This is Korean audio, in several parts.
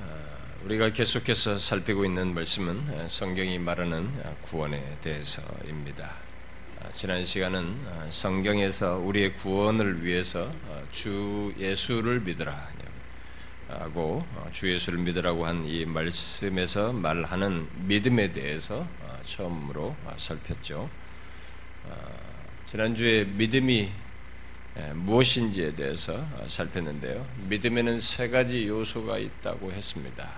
어, 우리가 계속해서 살피고 있는 말씀은 어, 성경이 말하는 어, 구원에 대해서입니다. 지난 시간은 성경에서 우리의 구원을 위해서 주 예수를 믿으라 하고 주 예수를 믿으라고 한 이 말씀에서 말하는 믿음에 대해서 처음으로 살폈죠. 지난주에 믿음이 예, 무엇인지에 대해서 살폈는데요. 믿음에는 세 가지 요소가 있다고 했습니다.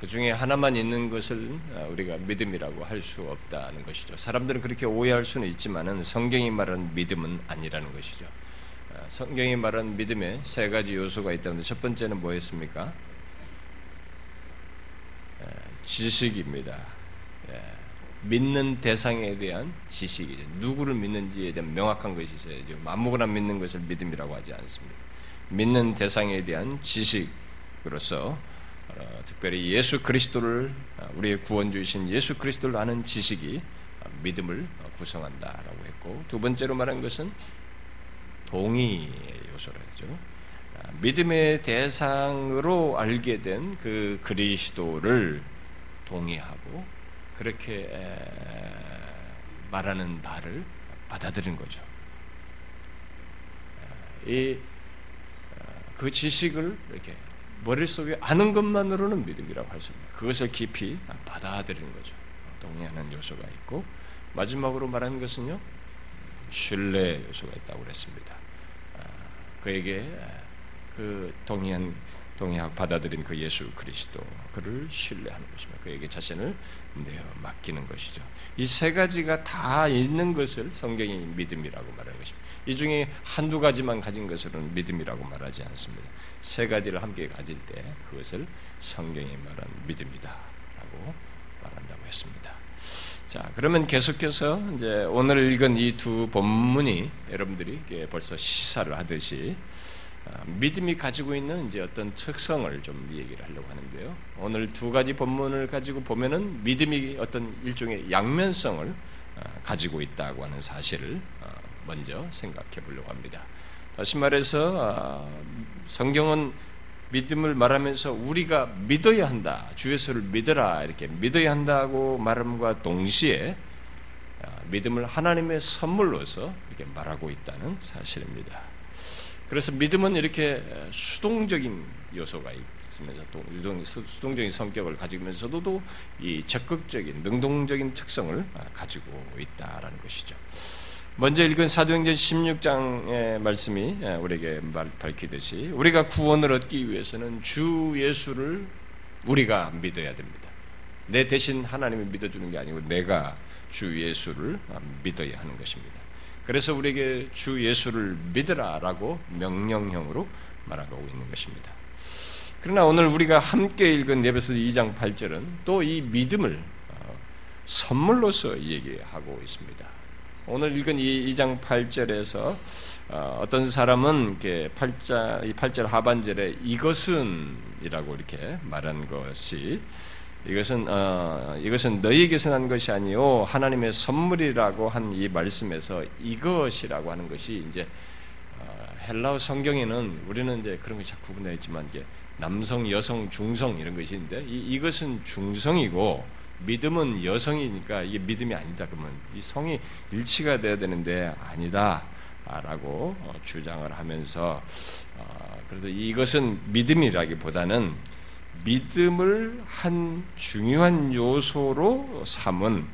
그 중에 하나만 있는 것을 우리가 믿음이라고 할 수 없다는 것이죠. 사람들은 그렇게 오해할 수는 있지만은 성경이 말하는 믿음은 아니라는 것이죠. 성경이 말하는 믿음에 세 가지 요소가 있다는데 첫 번째는 뭐였습니까? 예, 지식입니다. 믿는 대상에 대한 지식이죠. 누구를 믿는지에 대한 명확한 것이 있어야죠. 아무거나 믿는 것을 믿음이라고 하지 않습니다. 믿는 대상에 대한 지식으로서 어, 특별히 예수 그리스도를 어, 우리의 구원주이신 예수 그리스도를 아는 지식이 어, 믿음을 구성한다라고 했고 두 번째로 말한 것은 동의의 요소라죠. 아, 믿음의 대상으로 알게 된 그 그리스도를 동의하고 그렇게 말하는 말을 받아들인 거죠. 이그 어, 지식을 이렇게 머릿속에 아는 것만으로는 믿음이라고 할 수 있습니다. 그것을 깊이 받아들이는 거죠. 동의하는 요소가 있고 마지막으로 말하는 것은요 신뢰 요소가 있다고 그랬습니다. 아, 그에게 그 동의한 동의하고 받아들인 그 예수 그리스도 그를 신뢰하는 것입니다. 그에게 자신을 내어 맡기는 것이죠. 이 세 가지가 다 있는 것을 성경이 믿음이라고 말하는 것입니다. 이 중에 한두 가지만 가진 것은 믿음이라고 말하지 않습니다. 세 가지를 함께 가질 때 그것을 성경이 말한 믿음이다라고 말한다고 했습니다. 자, 그러면 계속해서 이제 오늘 읽은 이 두 본문이 여러분들이 벌써 시사를 하듯이 아, 믿음이 가지고 있는 이제 어떤 특성을 좀 얘기를 하려고 하는데요. 오늘 두 가지 본문을 가지고 보면은 믿음이 어떤 일종의 양면성을 아, 가지고 있다고 하는 사실을 아, 먼저 생각해 보려고 합니다. 다시 말해서 성경은 믿음을 말하면서 우리가 믿어야 한다. 주 예수를 믿어라. 이렇게 믿어야 한다고 말함과 동시에 믿음을 하나님의 선물로서 이렇게 말하고 있다는 사실입니다. 그래서 믿음은 이렇게 수동적인 요소가 있으면서 또 수동적인 성격을 가지면서도 이 적극적인 능동적인 특성을 가지고 있다라는 것이죠. 먼저 읽은 사도행전 16장의 말씀이 우리에게 밝히듯이 우리가 구원을 얻기 위해서는 주 예수를 우리가 믿어야 됩니다. 내 대신 하나님이 믿어주는 게 아니고 내가 주 예수를 믿어야 하는 것입니다. 그래서 우리에게 주 예수를 믿으라라고 명령형으로 말하고 있는 것입니다. 그러나 오늘 우리가 함께 읽은 예배서 2장 8절은 또 이 믿음을 어, 선물로서 얘기하고 있습니다. 오늘 읽은 이 2장 8절에서 어, 어떤 사람은 8절, 8절 하반절에 이것은 이라고 이렇게 말한 것이 이것은 어, 이것은 너희에게서 난 것이 아니요 하나님의 선물이라고 한 이 말씀에서 이것이라고 하는 것이 이제 어, 헬라어 성경에는 우리는 이제 그런 것이 구분되어 있지만 이제 남성, 여성, 중성 이런 있는데 이, 이것은 중성이고 믿음은 여성이니까 이게 믿음이 아니다 그러면 이 성이 일치가 돼야 되는데 아니다 라고 어, 주장을 하면서 어, 그래서 이것은 믿음이라기보다는 믿음을 한 중요한 요소로 삼은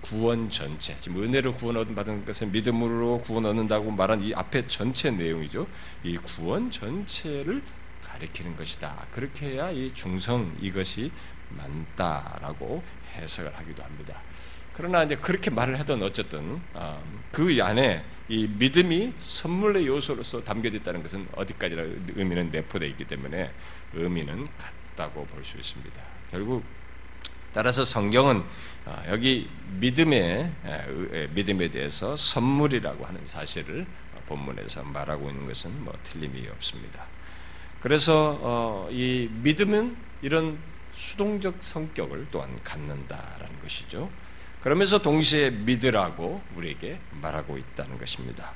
구원 전체, 지금 은혜로 구원 얻은 것은 믿음으로 구원 얻는다고 말한 이 앞에 전체 내용이죠. 이 구원 전체를 가리키는 것이다. 그렇게 해야 이 중성 이것이 맞다라고 해석을 하기도 합니다. 그러나 이제 그렇게 말을 하던 어쨌든 아, 그 안에 이 믿음이 선물의 요소로서 담겨져 있다는 것은 어디까지나 의미는 내포되어 있기 때문에 의미는 없다고 볼 수 있습니다. 결국 따라서 성경은 어, 여기 믿음의 믿음에 대해서 선물이라고 하는 사실을 본문에서 말하고 있는 것은 뭐 틀림이 없습니다. 그래서 어, 이 믿음은 이런 수동적 성격을 또한 갖는다라는 것이죠. 그러면서 동시에 믿으라고 우리에게 말하고 있다는 것입니다.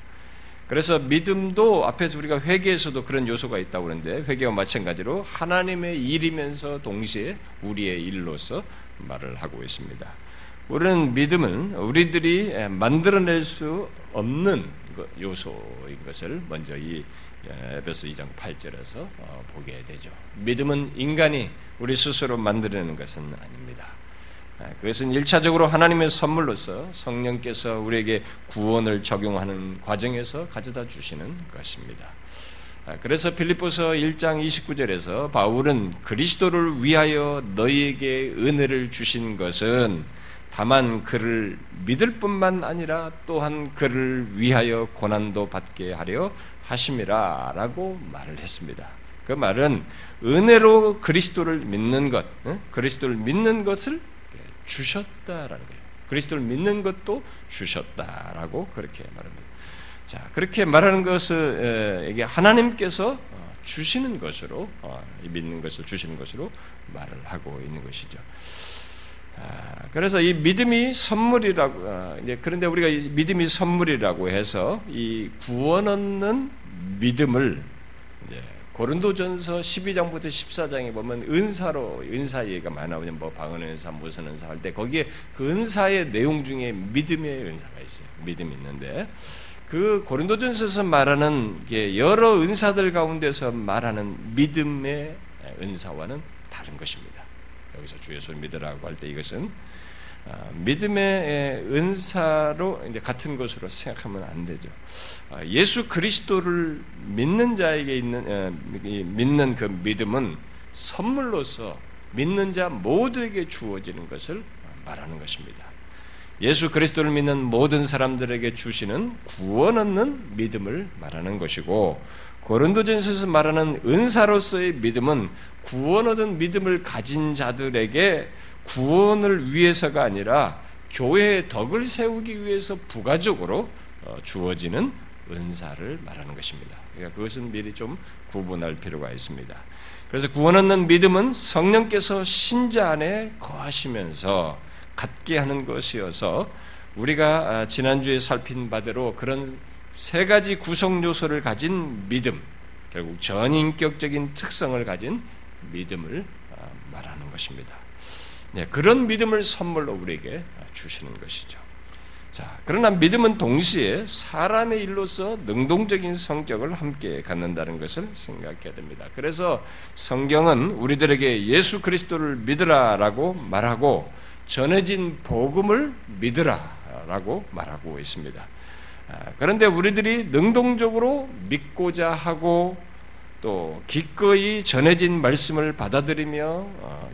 그래서 믿음도 앞에서 우리가 회개에서도 그런 요소가 있다고 그러는데 회개와 마찬가지로 하나님의 일이면서 동시에 우리의 일로서 말을 하고 있습니다. 우리는 믿음은 우리들이 만들어낼 수 없는 요소인 것을 먼저 이 에베소 2장 8절에서 어, 보게 되죠. 믿음은 인간이 우리 스스로 만들어내는 것은 아닙니다. 아, 그것은 일차적으로 하나님의 선물로서 성령께서 우리에게 구원을 적용하는 과정에서 가져다 주시는 것입니다. 아, 그래서 필리포서 1장 29절에서 바울은 그리스도를 위하여 너희에게 은혜를 주신 것은 다만 그를 믿을 뿐만 아니라 또한 그를 위하여 고난도 받게 하려 하심이라 라고 말을 했습니다. 그 말은 은혜로 그리스도를 믿는 것, 그리스도를 믿는 것을 주셨다라는 거예요. 그리스도를 믿는 것도 주셨다라고 그렇게 말합니다. 자, 그렇게 말하는 것을 이게 하나님께서 어, 주시는 것으로 어, 믿는 것을 주시는 것으로 말을 하고 있는 것이죠. 아, 그래서 이 믿음이 선물이라고 아, 그런데 우리가 믿음이 선물이라고 해서 이 구원 얻는 믿음을 고린도전서 12장부터 14장에 보면 은사로 은사 얘기가 많아 뭐 방언 은사 무슨 은사 할 때 거기에 그 은사의 내용 중에 믿음의 은사가 있어요. 믿음이 있는데 그 고린도전서에서 말하는 여러 은사들 가운데서 말하는 믿음의 은사와는 다른 것입니다. 여기서 주 예수를 믿으라고 할 때 이것은 아, 믿음의 은사로 같은 것으로 생각하면 안 되죠. 아, 예수 그리스도를 믿는 자에게 있는 믿는 그 믿음은 선물로서 믿는 자 모두에게 주어지는 것을 말하는 것입니다. 예수 그리스도를 믿는 모든 사람들에게 주시는 구원 얻는 믿음을 말하는 것이고 고린도전서에서 말하는 은사로서의 믿음은 구원 얻은 믿음을 가진 자들에게 구원을 위해서가 아니라 교회의 덕을 세우기 위해서 부가적으로 어, 주어지는 은사를 말하는 것입니다. 그러니까 그것은 미리 좀 구분할 필요가 있습니다. 그래서 구원 얻는 믿음은 성령께서 신자 안에 거하시면서 갖게 하는 것이어서 우리가 아, 지난주에 살핀 바대로 그런 세 가지 구성 요소를 가진 믿음, 결국 전인격적인 특성을 가진 믿음을 아, 말하는 것입니다. 네, 그런 믿음을 선물로 우리에게 주시는 것이죠. 자, 그러나 믿음은 동시에 사람의 일로서 능동적인 성격을 함께 갖는다는 것을 생각해야 됩니다. 그래서 성경은 우리들에게 예수 그리스도를 믿으라라고 말하고 전해진 복음을 믿으라라고 말하고 있습니다. 아, 그런데 우리들이 능동적으로 믿고자 하고 또 기꺼이 전해진 말씀을 받아들이며 어,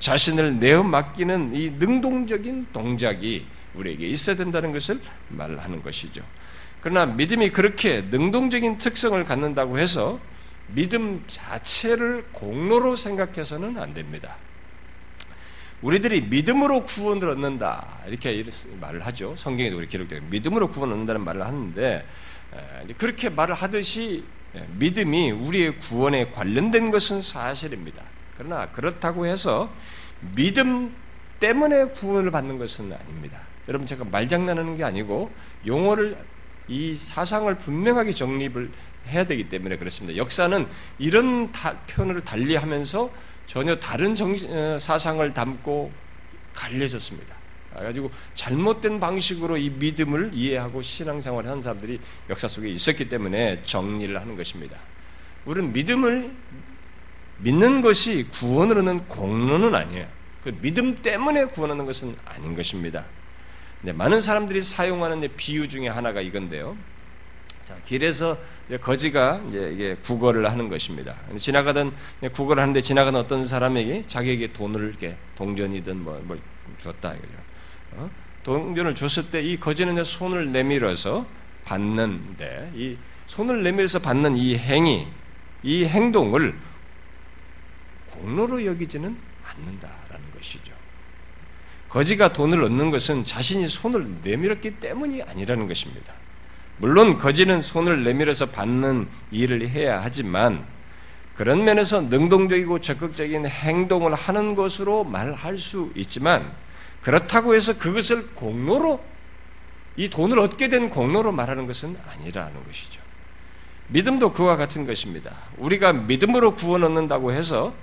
자신을 내어 맡기는 이 능동적인 동작이 우리에게 있어야 된다는 것을 말하는 것이죠. 그러나 믿음이 그렇게 능동적인 특성을 갖는다고 해서 믿음 자체를 공로로 생각해서는 안 됩니다. 우리들이 믿음으로 구원을 얻는다 이렇게 말을 하죠. 성경에도 우리 기록되어 믿음으로 구원 얻는다는 말을 하는데 그렇게 말을 하듯이 믿음이 우리의 구원에 관련된 것은 사실입니다. 그러나 그렇다고 해서 믿음 때문에 구원을 받는 것은 아닙니다. 여러분 제가 말장난하는 게 아니고 용어를 이 사상을 분명하게 정립을 해야 되기 때문에 그렇습니다. 역사는 이런 표현을 달리하면서 전혀 다른 정신, 어, 사상을 담고 갈려졌습니다. 가지고 잘못된 방식으로 이 믿음을 이해하고 신앙생활을 하는 사람들이 역사 속에 있었기 때문에 정리를 하는 것입니다. 우리는 믿음을 믿는 것이 구원을 얻는 공로는 아니에요. 그 믿음 때문에 구원하는 것은 아닌 것입니다. 많은 사람들이 사용하는 비유 중에 하나가 이건데요. 자, 길에서 거지가 이제 국어를 하는 것입니다. 지나가던 국어를 하는데 지나가는 어떤 사람에게 자기에게 돈을 이렇게 동전이든 뭐, 뭘 줬다 이거죠. 어? 동전을 줬을 때 이 거지는 손을 내밀어서 받는데 이 손을 내밀어서 받는 이 행위, 이 행동을 공로로 여기지는 않는다라는 것이죠. 거지가 돈을 얻는 것은 자신이 손을 내밀었기 때문이 아니라는 것입니다. 물론 거지는 손을 내밀어서 받는 일을 해야 하지만 그런 면에서 능동적이고 적극적인 행동을 하는 것으로 말할 수 있지만 그렇다고 해서 그것을 공로로 이 돈을 얻게 된 공로로 말하는 것은 아니라는 것이죠. 믿음도 그와 같은 것입니다. 우리가 믿음으로 구원 얻는다고 해서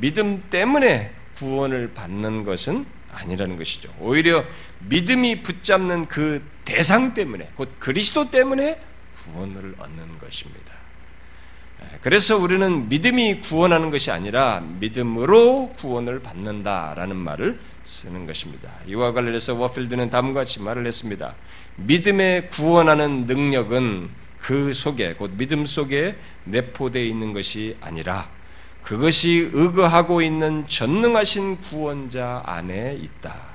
믿음 때문에 구원을 받는 것은 아니라는 것이죠. 오히려 믿음이 붙잡는 그 대상 때문에, 곧 그리스도 때문에 구원을 얻는 것입니다. 그래서 우리는 믿음이 구원하는 것이 아니라 믿음으로 구원을 받는다라는 말을 쓰는 것입니다. 이와 관련해서 워필드는 다음과 같이 말을 했습니다. 믿음에 구원하는 능력은 그 속에 곧 믿음 속에 내포되어 있는 것이 아니라 그것이 의거하고 있는 전능하신 구원자 안에 있다.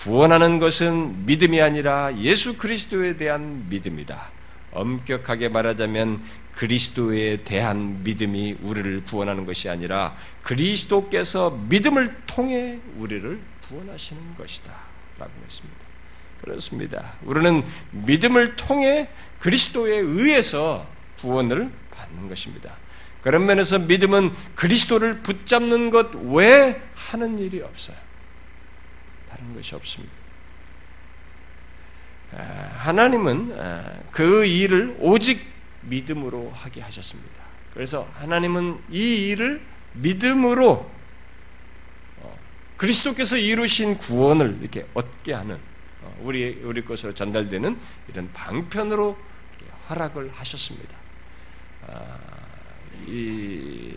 구원하는 것은 믿음이 아니라 예수 그리스도에 대한 믿음이다. 엄격하게 말하자면 그리스도에 대한 믿음이 우리를 구원하는 것이 아니라 그리스도께서 믿음을 통해 우리를 구원하시는 것이다. 라고 했습니다. 그렇습니다. 우리는 믿음을 통해 그리스도에 의해서 구원을 받는 것입니다. 그런 면에서 믿음은 그리스도를 붙잡는 것 외에 하는 일이 없어요. 다른 것이 없습니다. 하나님은 그 일을 오직 믿음으로 하게 하셨습니다. 그래서 하나님은 이 일을 믿음으로 어, 그리스도께서 이루신 구원을 이렇게 얻게 하는 어, 우리 우리 것으로 전달되는 이런 방편으로 허락을 하셨습니다. 아, 이,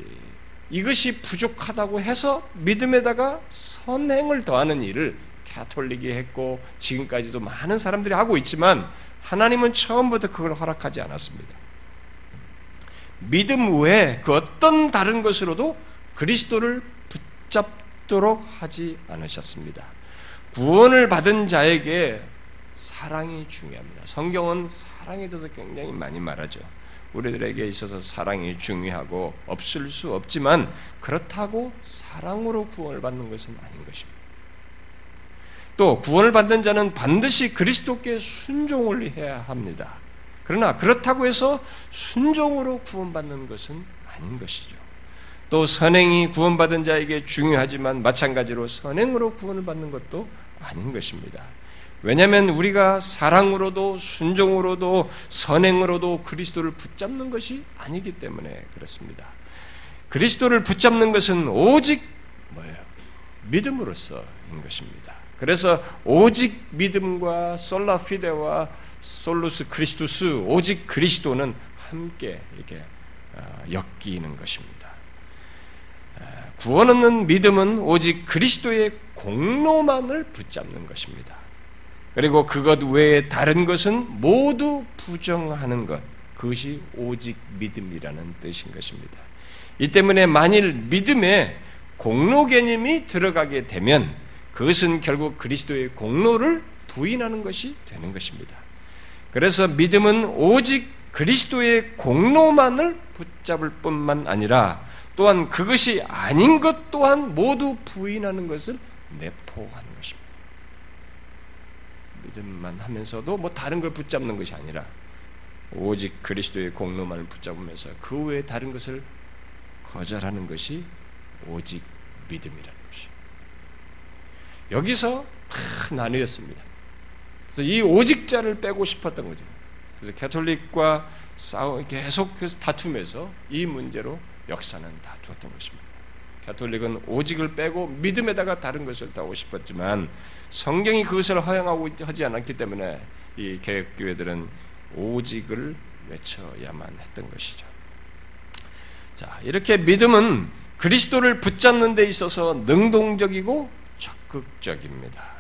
이것이 부족하다고 해서 믿음에다가 선행을 더하는 일을 가톨릭이 했고 지금까지도 많은 사람들이 하고 있지만 하나님은 처음부터 그걸 허락하지 않았습니다. 믿음 외에 그 어떤 다른 것으로도 그리스도를 붙잡도록 하지 않으셨습니다. 구원을 받은 자에게 사랑이 중요합니다. 성경은 사랑에 대해서 굉장히 많이 말하죠. 우리들에게 있어서 사랑이 중요하고 없을 수 없지만 그렇다고 사랑으로 구원을 받는 것은 아닌 것입니다. 또 구원을 받는 자는 반드시 그리스도께 순종을 해야 합니다. 그러나 그렇다고 해서 순종으로 구원받는 것은 아닌 것이죠. 또 선행이 구원받은 자에게 중요하지만 마찬가지로 선행으로 구원을 받는 것도 아닌 것입니다. 왜냐하면 우리가 사랑으로도 순종으로도 선행으로도 그리스도를 붙잡는 것이 아니기 때문에 그렇습니다. 그리스도를 붙잡는 것은 오직 뭐예요? 믿음으로서인 것입니다. 그래서 오직 믿음과 솔라피데와 솔루스 크리스투스 오직 그리스도는 함께 이렇게 어, 엮이는 것입니다. 구원 얻는 믿음은 오직 그리스도의 공로만을 붙잡는 것입니다. 그리고 그것 외에 다른 것은 모두 부정하는 것. 그것이 오직 믿음이라는 뜻인 것입니다. 이 때문에 만일 믿음에 공로 개념이 들어가게 되면 그것은 결국 그리스도의 공로를 부인하는 것이 되는 것입니다. 그래서 믿음은 오직 그리스도의 공로만을 붙잡을 뿐만 아니라 또한 그것이 아닌 것 또한 모두 부인하는 것을 내포하는 것입니다. 믿음만 하면서도 뭐 다른 걸 붙잡는 것이 아니라 오직 그리스도의 공로만을 붙잡으면서 그 외에 다른 것을 거절하는 것이 오직 믿음이라는 것이. 여기서 다 나뉘었습니다. 그래서 이 오직자를 빼고 싶었던 거죠. 그래서 캐톨릭과 싸우 계속 다투면서 이 문제로 역사는 다투었던 것입니다. 캐톨릭은 오직을 빼고 믿음에다가 다른 것을 더하고 싶었지만 성경이 그것을 허용하고 하지 않았기 때문에 이 개혁교회들은 오직을 외쳐야만 했던 것이죠. 자, 이렇게 믿음은 그리스도를 붙잡는 데 있어서 능동적이고 적극적입니다.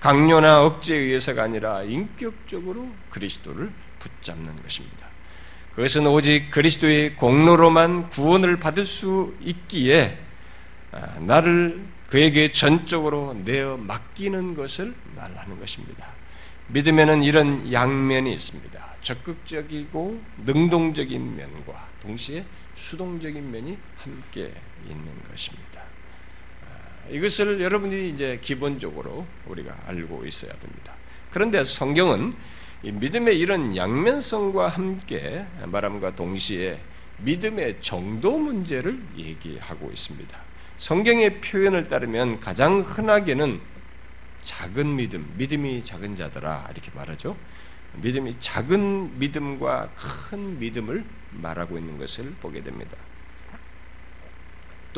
강요나 억지에 의해서가 아니라 인격적으로 그리스도를 붙잡는 것입니다. 그것은 오직 그리스도의 공로로만 구원을 받을 수 있기에 아, 나를 그에게 전적으로 내어 맡기는 것을 말하는 것입니다. 믿음에는 이런 양면이 있습니다. 적극적이고 능동적인 면과 동시에 수동적인 면이 함께 있는 것입니다. 아, 이것을 여러분이 이제 기본적으로 우리가 알고 있어야 됩니다. 그런데 성경은 믿음의 이런 양면성과 함께 말함과 동시에 믿음의 정도 문제를 얘기하고 있습니다. 성경의 표현을 따르면 가장 흔하게는 작은 믿음, 믿음이 작은 자들아 이렇게 말하죠. 믿음이 작은 믿음과 큰 믿음을 말하고 있는 것을 보게 됩니다.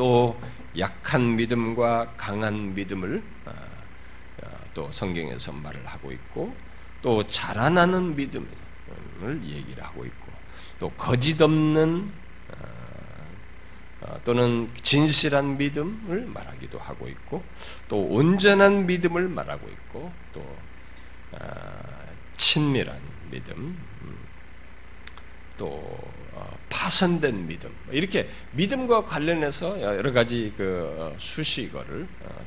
또 약한 믿음과 강한 믿음을 어, 어, 또 성경에서 말을 하고 있고 또 자라나는 믿음을 얘기를 하고 있고 또 거짓 없는 어, 또는 진실한 믿음을 말하기도 하고 있고 또 온전한 믿음을 말하고 있고 또 친밀한 믿음 음, 또 어, 파선된 믿음 이렇게 믿음과 관련해서 여러 가지 그 수식어를 어,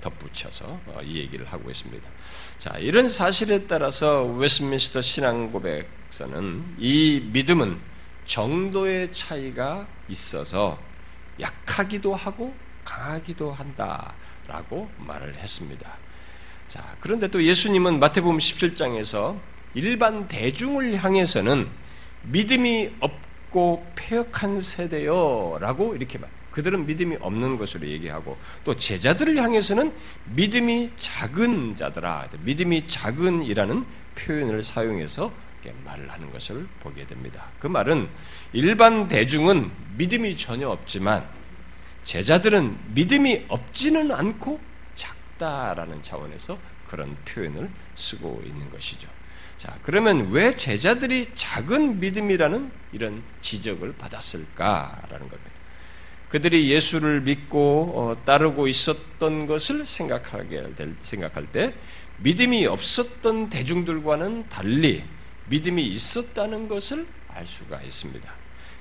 덧붙여서 이 얘기를 하고 있습니다. 자 이런 사실에 따라서 웨스민스터 신앙 고백서는 이 믿음은 정도의 차이가 있어서 약하기도 하고 강하기도 한다라고 말을 했습니다. 자, 그런데 또 예수님은 마태복음 17장에서 일반 대중을 향해서는 믿음이 없 고 폐역한 세대요라고 이렇게 말. 그들은 믿음이 없는 것으로 얘기하고 또 제자들을 향해서는 믿음이 작은 자들아, 믿음이 작은이라는 표현을 사용해서 말을 하는 것을 보게 됩니다. 그 말은 일반 대중은 믿음이 전혀 없지만 제자들은 믿음이 없지는 않고 작다라는 차원에서 그런 표현을 쓰고 있는 것이죠. 자, 그러면 왜 제자들이 작은 믿음이라는 이런 지적을 받았을까라는 겁니다. 그들이 예수를 믿고 어, 따르고 있었던 것을 생각하게 될, 생각할 때 믿음이 없었던 대중들과는 달리 믿음이 있었다는 것을 알 수가 있습니다.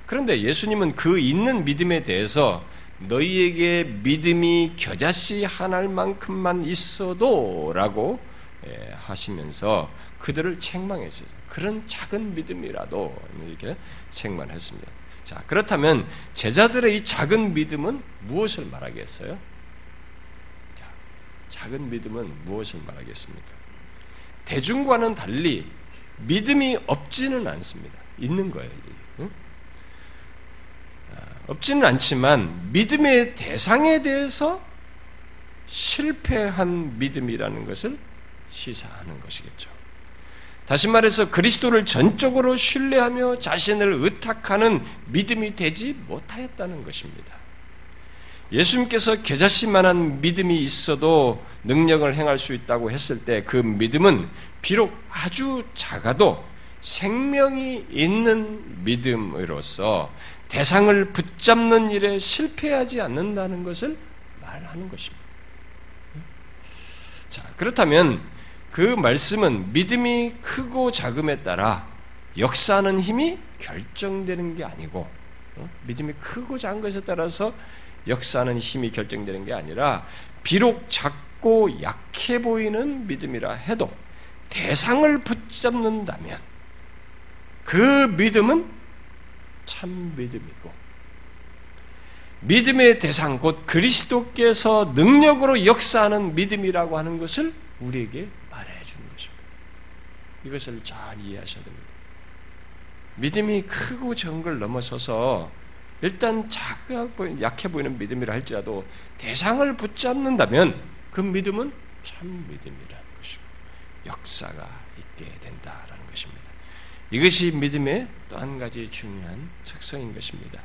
그런데 예수님은 그 있는 믿음에 대해서 너희에게 믿음이 겨자씨 하나만큼만 있어도 라고 예, 하시면서 그들을 책망했어요. 그런 작은 믿음이라도 이렇게 책망했습니다. 자, 그렇다면 제자들의 이 작은 믿음은 무엇을 말하겠어요? 자, 작은 믿음은 무엇을 말하겠습니까? 대중과는 달리 믿음이 없지는 않습니다. 있는 거예요. 응? 아, 없지는 않지만 믿음의 대상에 대해서 실패한 믿음이라는 것을 시사하는 것이겠죠. 다시 말해서 그리스도를 전적으로 신뢰하며 자신을 의탁하는 믿음이 되지 못하였다는 것입니다. 예수님께서 겨자씨만한 믿음이 있어도 능력을 행할 수 있다고 했을 때 그 믿음은 비록 아주 작아도 생명이 있는 믿음으로서 대상을 붙잡는 일에 실패하지 않는다는 것을 말하는 것입니다. 자, 그렇다면 그 말씀은 믿음이 크고 작음에 따라 역사하는 힘이 결정되는 게 아니고 어? 믿음이 크고 작은 것에 따라서 역사하는 힘이 결정되는 게 아니라 비록 작고 약해 보이는 믿음이라 해도 대상을 붙잡는다면 그 믿음은 참 믿음이고 믿음의 대상 곧 그리스도께서 능력으로 역사하는 믿음이라고 하는 것을 우리에게. 이것을 잘 이해하셔야 됩니다. 믿음이 크고 적은 걸 넘어서서 일단 작아 보이 약해 보이는 믿음이라 할지라도 대상을 붙잡는다면 그 믿음은 참 믿음이라는 것이고 역사가 있게 된다라는 것입니다. 이것이 믿음의 또 한 가지 중요한 특성인 것입니다.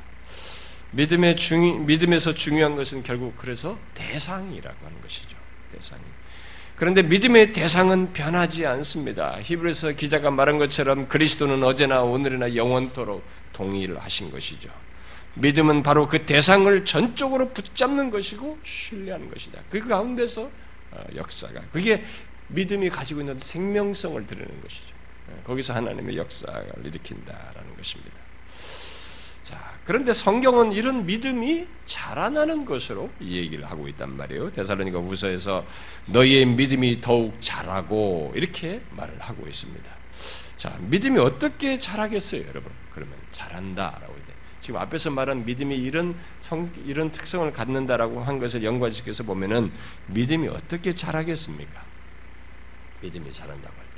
믿음의 중 믿음에서 중요한 것은 결국 그래서 대상이라고 하는 것이죠. 대상이. 그런데 믿음의 대상은 변하지 않습니다. 히브리서 기자가 말한 것처럼 그리스도는 어제나 오늘이나 영원토록 동의를 하신 것이죠. 믿음은 바로 그 대상을 전적으로 붙잡는 것이고 신뢰하는 것이다. 그 가운데서 어, 역사가 그게 믿음이 가지고 있는 생명성을 드리는 것이죠. 어, 거기서 하나님의 역사를 일으킨다라는 것입니다. 자, 그런데 성경은 이런 믿음이 자라나는 것으로 얘기를 하고 있단 말이에요. 데살로니가 우서에서 너희의 믿음이 더욱 자라고 이렇게 말을 하고 있습니다. 자, 믿음이 어떻게 자라겠어요, 여러분? 그러면 자란다라고 지금 앞에서 말한 믿음이 이런 성, 이런 특성을 갖는다라고 한 것을 연관시켜서 보면은 믿음이 어떻게 자라겠습니까? 믿음이 자란다고 할 때.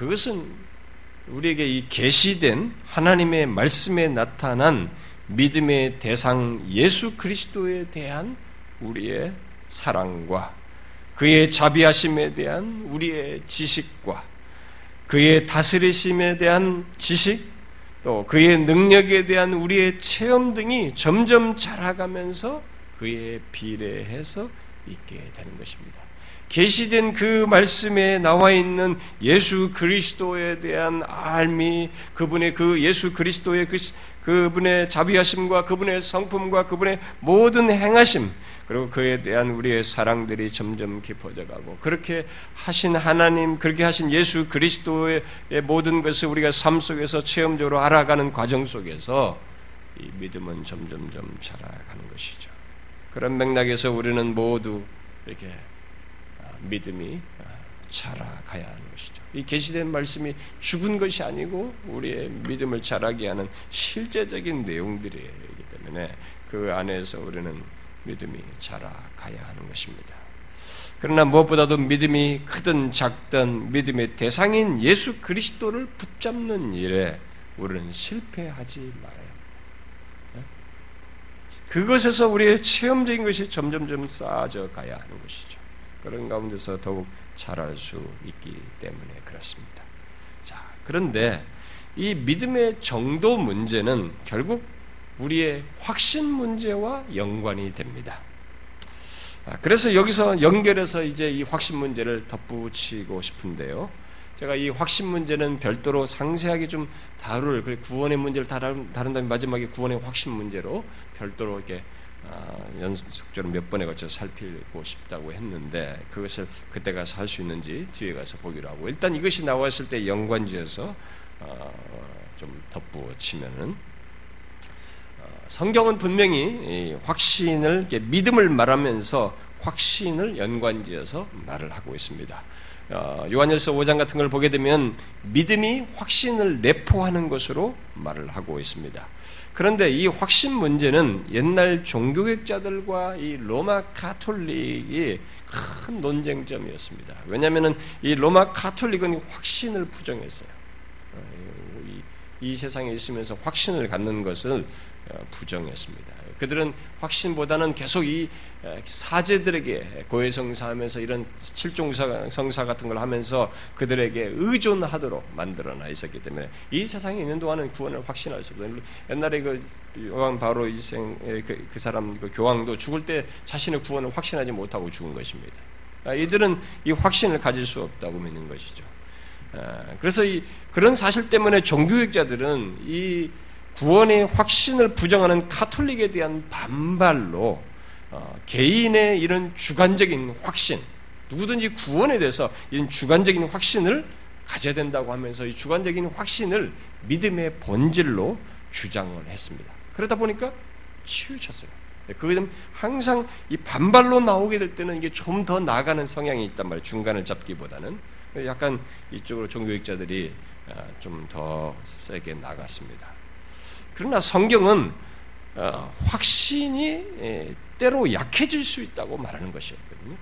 그것은 우리에게 이 계시된 하나님의 말씀에 나타난 믿음의 대상 예수 그리스도에 대한 우리의 사랑과 그의 자비하심에 대한 우리의 지식과 그의 다스리심에 대한 지식 또 그의 능력에 대한 우리의 체험 등이 점점 자라가면서 그에 비례해서 있게 되는 것입니다. 계시된 그 말씀에 나와 있는 예수 그리스도에 대한 알미, 그분의 그 예수 그리스도의 그, 그분의 자비하심과 그분의 성품과 그분의 모든 행하심, 그리고 그에 대한 우리의 사랑들이 점점 깊어져 가고, 그렇게 하신 하나님, 그렇게 하신 예수 그리스도의 모든 것을 우리가 삶 속에서 체험적으로 알아가는 과정 속에서 이 믿음은 점점점 자라가는 것이죠. 그런 맥락에서 우리는 모두 이렇게 믿음이 자라가야 하는 것이죠. 이 계시된 말씀이 죽은 것이 아니고 우리의 믿음을 자라게 하는 실제적인 내용들이기 때문에 그 안에서 우리는 믿음이 자라가야 하는 것입니다. 그러나 무엇보다도 믿음이 크든 작든 믿음의 대상인 예수 그리스도를 붙잡는 일에 우리는 실패하지 말아야 합니다. 네? 그것에서 우리의 체험적인 것이 점점점 쌓아져 가야 하는 것이죠. 그런 가운데서 더욱 잘할 수 있기 때문에 그렇습니다. 자, 그런데 이 믿음의 정도 문제는 결국 우리의 확신 문제와 연관이 됩니다. 아, 그래서 여기서 연결해서 이제 이 확신 문제를 덧붙이고 싶은데요. 제가 이 확신 문제는 별도로 상세하게 좀 다룰, 구원의 문제를 다룬, 다음에 마지막에 구원의 확신 문제로 별도로 이렇게 아, 연속적으로 몇 번에 걸쳐 살피고 싶다고 했는데 그것을 그때 가서 할 수 있는지 뒤에 가서 보기로 하고 일단 이것이 나왔을 때 연관지어서 어, 좀 덧붙이면은 어, 성경은 분명히 확신을 믿음을 말하면서 확신을 연관지어서 말을 하고 있습니다. 어, 요한일서 5장 같은 걸 보게 되면 믿음이 확신을 내포하는 것으로 말을 하고 있습니다. 그런데 이 확신 문제는 옛날 종교학자들과 이 로마 카톨릭이 큰 논쟁점이었습니다. 왜냐하면 이 로마 카톨릭은 확신을 부정했어요. 어, 이, 세상에 있으면서 확신을 갖는 것을 어, 부정했습니다. 그들은 확신보다는 계속 이 사제들에게 고해성사하면서 이런 칠종성사 같은 걸 하면서 그들에게 의존하도록 만들어놔 있었기 때문에 이 세상에 있는 동안은 구원을 확신할 수 없어요. 옛날에 그 요한 바로 이생 그, 그 사람 그 교황도 죽을 때 자신의 구원을 확신하지 못하고 죽은 것입니다. 아, 이들은 이 확신을 가질 수 없다고 믿는 것이죠. 아, 그래서 이 그런 사실 때문에 종교학자들은 이 구원의 확신을 부정하는 카톨릭에 대한 반발로 어, 개인의 이런 주관적인 확신, 누구든지 구원에 대해서 이런 주관적인 확신을 가져야 된다고 하면서 이 주관적인 확신을 믿음의 본질로 주장을 했습니다. 그러다 보니까 치우쳤어요. 그게 항상 이 반발로 나오게 될 때는 이게 좀 더 나가는 성향이 있단 말이에요. 중간을 잡기보다는 약간 이쪽으로 종교학자들이 어, 좀더 세게 나갔습니다. 그러나 성경은 어, 확신이 예, 때로 약해질 수 있다고 말하는 것이었거든요.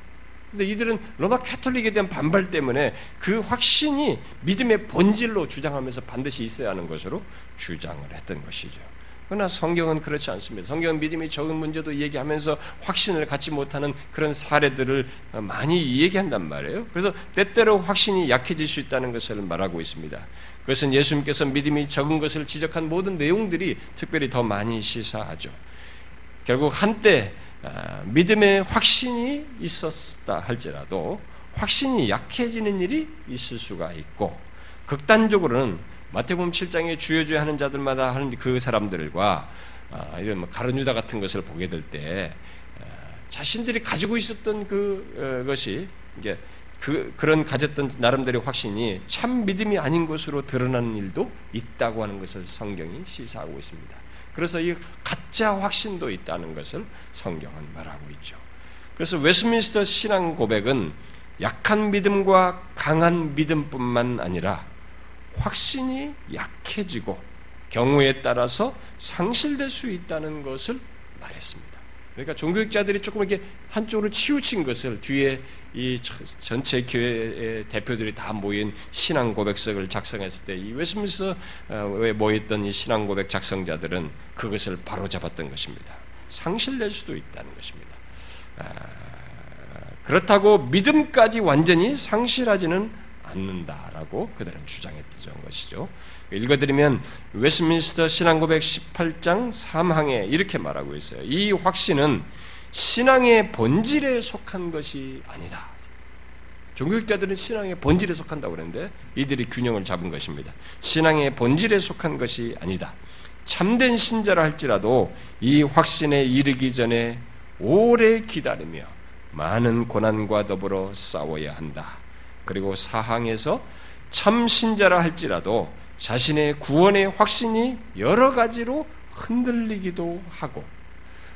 근데 이들은 로마 캐톨릭에 대한 반발 때문에 그 확신이 믿음의 본질로 주장하면서 반드시 있어야 하는 것으로 주장을 했던 것이죠. 그러나 성경은 그렇지 않습니다. 성경은 믿음이 적은 문제도 얘기하면서 확신을 갖지 못하는 그런 사례들을 많이 얘기한단 말이에요. 그래서 때때로 확신이 약해질 수 있다는 것을 말하고 있습니다. 그것은 예수님께서 믿음이 적은 것을 지적한 모든 내용들이 특별히 더 많이 시사하죠. 결국 한때 아, 믿음의 확신이 있었다 할지라도 확신이 약해지는 일이 있을 수가 있고 극단적으로는 마태복음 7장에 주여주여 하는 자들마다 하는 그 사람들과 아, 이런 뭐 가론 유다 같은 것을 보게 될때 아, 자신들이 가지고 있었던 그 어, 것이 이게 그 그런 가졌던 나름대로 확신이 참 믿음이 아닌 것으로 드러나는 일도 있다고 하는 것을 성경이 시사하고 있습니다. 그래서 이 가짜 확신도 있다는 것을 성경은 말하고 있죠. 그래서 웨스민스터 신앙 고백은 약한 믿음과 강한 믿음뿐만 아니라 확신이 약해지고 경우에 따라서 상실될 수 있다는 것을 말했습니다. 그러니까 종교학자들이 조금 이렇게 한쪽으로 치우친 것을 뒤에 이 전체 교회의 대표들이 다 모인 신앙 고백석을 작성했을 때 이 웨스민스터에 어, 모였던 이 신앙 고백 작성자들은 그것을 바로잡았던 것입니다. 상실될 수도 있다는 것입니다. 아, 그렇다고 믿음까지 완전히 상실하지는 않는다라고 그들은 주장했던 것이죠. 읽어드리면 웨스민스터 신앙고백 18장 3항에 이렇게 말하고 있어요. 이 확신은 신앙의 본질에 속한 것이 아니다. 종교학자들은 신앙의 본질에 속한다고 그러는데 이들이 균형을 잡은 것입니다. 신앙의 본질에 속한 것이 아니다. 참된 신자라 할지라도 이 확신에 이르기 전에 오래 기다리며 많은 고난과 더불어 싸워야 한다. 그리고 사항에서 참 신자라 할지라도 자신의 구원의 확신이 여러 가지로 흔들리기도 하고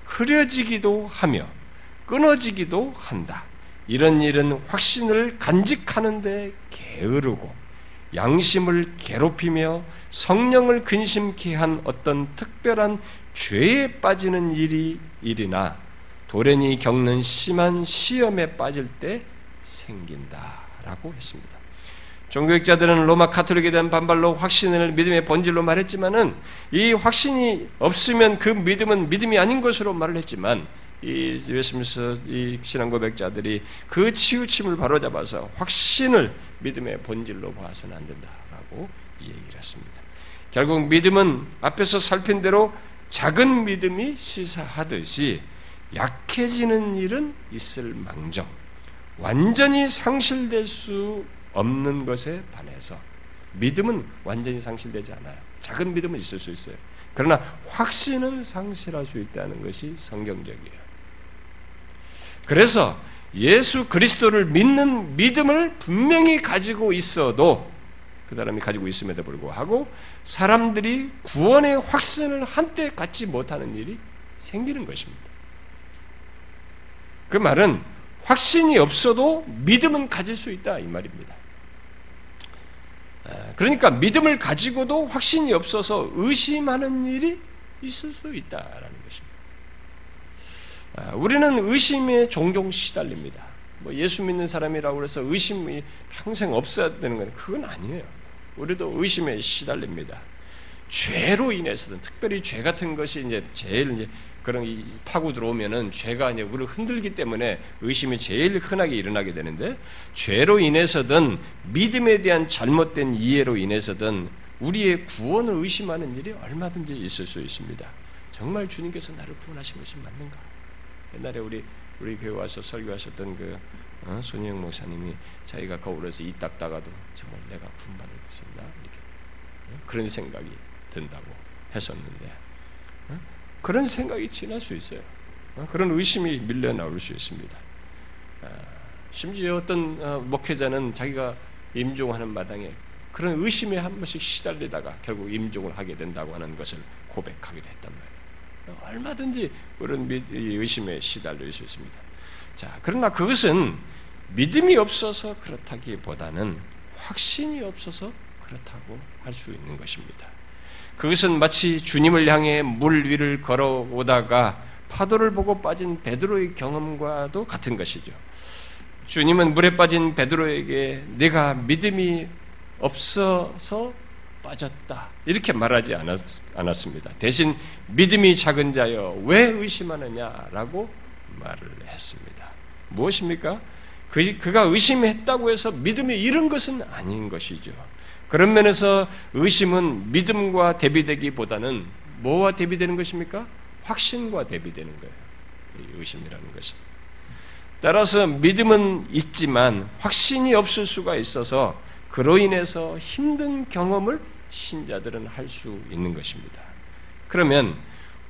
흐려지기도 하며 끊어지기도 한다. 이런 일은 확신을 간직하는데 게으르고 양심을 괴롭히며 성령을 근심케 한 어떤 특별한 죄에 빠지는 일이 일이나 도련이 겪는 심한 시험에 빠질 때 생긴다라고 했습니다. 종교학자들은 로마 카톨릭에 대한 반발로 확신을 믿음의 본질로 말했지만은 이 확신이 없으면 그 믿음은 믿음이 아닌 것으로 말을 했지만 이 웨스민스 이 신앙 고백자들이 그 치우침을 바로잡아서 확신을 믿음의 본질로 봐서는 안 된다라고 얘기를 했습니다. 결국 믿음은 앞에서 살핀 대로 작은 믿음이 시사하듯이 약해지는 일은 있을 망정 완전히 상실될 수 없는 것에 반해서 믿음은 완전히 상실되지 않아요. 작은 믿음은 있을 수 있어요. 그러나 확신은 상실할 수 있다는 것이 성경적이에요. 그래서 예수 그리스도를 믿는 믿음을 분명히 가지고 있어도 그 사람이 가지고 있음에도 불구하고 사람들이 구원의 확신을 한때 갖지 못하는 일이 생기는 것입니다. 그 말은 확신이 없어도 믿음은 가질 수 있다 이 말입니다. 그러니까 믿음을 가지고도 확신이 없어서 의심하는 일이 있을 수 있다라는 것입니다. 우리는 의심에 종종 시달립니다. 뭐 예수 믿는 사람이라고 해서 의심이 평생 없어야 되는 건 그건 아니에요. 우리도 의심에 시달립니다. 죄로 인해서든 특별히 죄 같은 것이 이제 제일 이제 그런 파고 들어오면은 죄가 이제 우리를 흔들기 때문에 의심이 제일 흔하게 일어나게 되는데 죄로 인해서든 믿음에 대한 잘못된 이해로 인해서든 우리의 구원을 의심하는 일이 얼마든지 있을 수 있습니다. 정말 주님께서 나를 구원하신 것이 맞는가? 옛날에 우리 우리 교회 와서 설교하셨던 그 어, 손영 목사님이 자기가 거울에서 이 닦다가도 정말 내가 구원받을 수 있나 이렇게 어? 그런 생각이 든다고 했었는데 어? 그런 생각이 지날 수 있어요. 어? 그런 의심이 밀려 나올 수 있습니다. 아, 심지어 어떤 어, 목회자는 자기가 임종하는 마당에 그런 의심에 한 번씩 시달리다가 결국 임종을 하게 된다고 하는 것을 고백하기도 했단 말이에요. 얼마든지 그런 의심에 시달릴 수 있습니다. 자, 그러나 그것은 믿음이 없어서 그렇다기보다는 확신이 없어서 그렇다고 할 수 있는 것입니다. 그것은 마치 주님을 향해 물 위를 걸어오다가 파도를 보고 빠진 베드로의 경험과도 같은 것이죠. 주님은 물에 빠진 베드로에게 내가 믿음이 없어서 빠졌다. 이렇게 말하지 않았, 습니다 대신 믿음이 작은 자여 왜 의심하느냐라고 말을 했습니다. 무엇입니까? 그, 그가 의심했다고 해서 믿음이 잃은 것은 아닌 것이죠. 그런 면에서 의심은 믿음과 대비되기보다는 뭐와 대비되는 것입니까? 확신과 대비되는 거예요. 의심이라는 것이. 따라서 믿음은 있지만 확신이 없을 수가 있어서 그로 인해서 힘든 경험을 신자들은 할 수 있는 것입니다. 그러면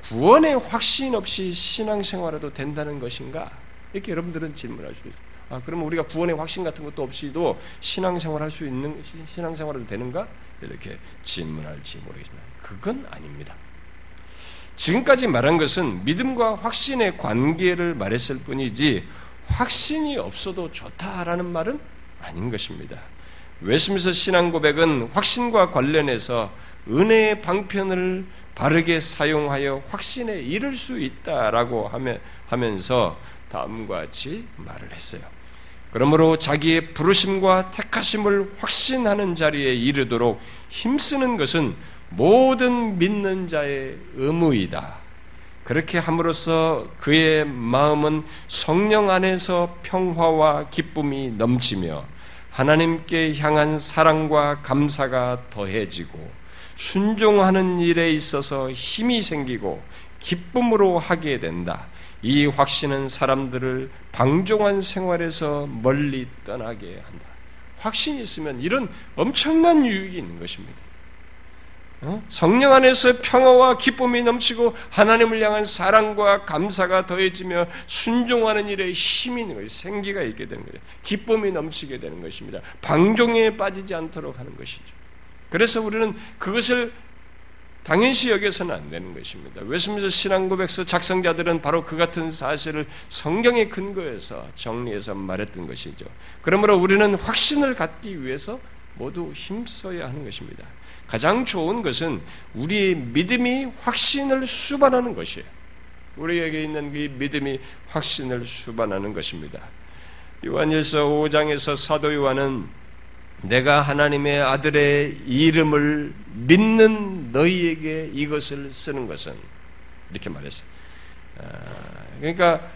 구원의 확신 없이 신앙생활해도 된다는 것인가? 이렇게 여러분들은 질문할 수 있습니다. 아, 그러면 우리가 구원의 확신 같은 것도 없이도 신앙생활 할 수 있는 신앙생활도 되는가? 이렇게 질문할지 모르겠지만 그건 아닙니다. 지금까지 말한 것은 믿음과 확신의 관계를 말했을 뿐이지 확신이 없어도 좋다라는 말은 아닌 것입니다. 웨스미스 신앙 고백은 확신과 관련해서 은혜의 방편을 바르게 사용하여 확신에 이를 수 있다라고 하면서 다음과 같이 말을 했어요. 그러므로 자기의 부르심과 택하심을 확신하는 자리에 이르도록 힘쓰는 것은 모든 믿는 자의 의무이다. 그렇게 함으로써 그의 마음은 성령 안에서 평화와 기쁨이 넘치며 하나님께 향한 사랑과 감사가 더해지고 순종하는 일에 있어서 힘이 생기고 기쁨으로 하게 된다. 이 확신은 사람들을 방종한 생활에서 멀리 떠나게 한다. 확신이 있으면 이런 엄청난 유익이 있는 것입니다. 어? 성령 안에서 평화와 기쁨이 넘치고 하나님을 향한 사랑과 감사가 더해지며 순종하는 일에 힘이 있는 거예요. 생기가 있게 되는 거예요. 기쁨이 넘치게 되는 것입니다. 방종에 빠지지 않도록 하는 것이죠. 그래서 우리는 그것을 당연시 여겨서는 안 되는 것입니다. 웨스민스 신앙고백서 작성자들은 바로 그 같은 사실을 성경에 근거해서 정리해서 말했던 것이죠. 그러므로 우리는 확신을 갖기 위해서 모두 힘써야 하는 것입니다. 가장 좋은 것은 우리의 믿음이 확신을 수반하는 것이에요. 우리에게 있는 이 믿음이 확신을 수반하는 것입니다. 요한일서 5장에서 사도 요한은 내가 하나님의 아들의 이름을 믿는 너희에게 이것을 쓰는 것은 이렇게 말했어요. 아, 그러니까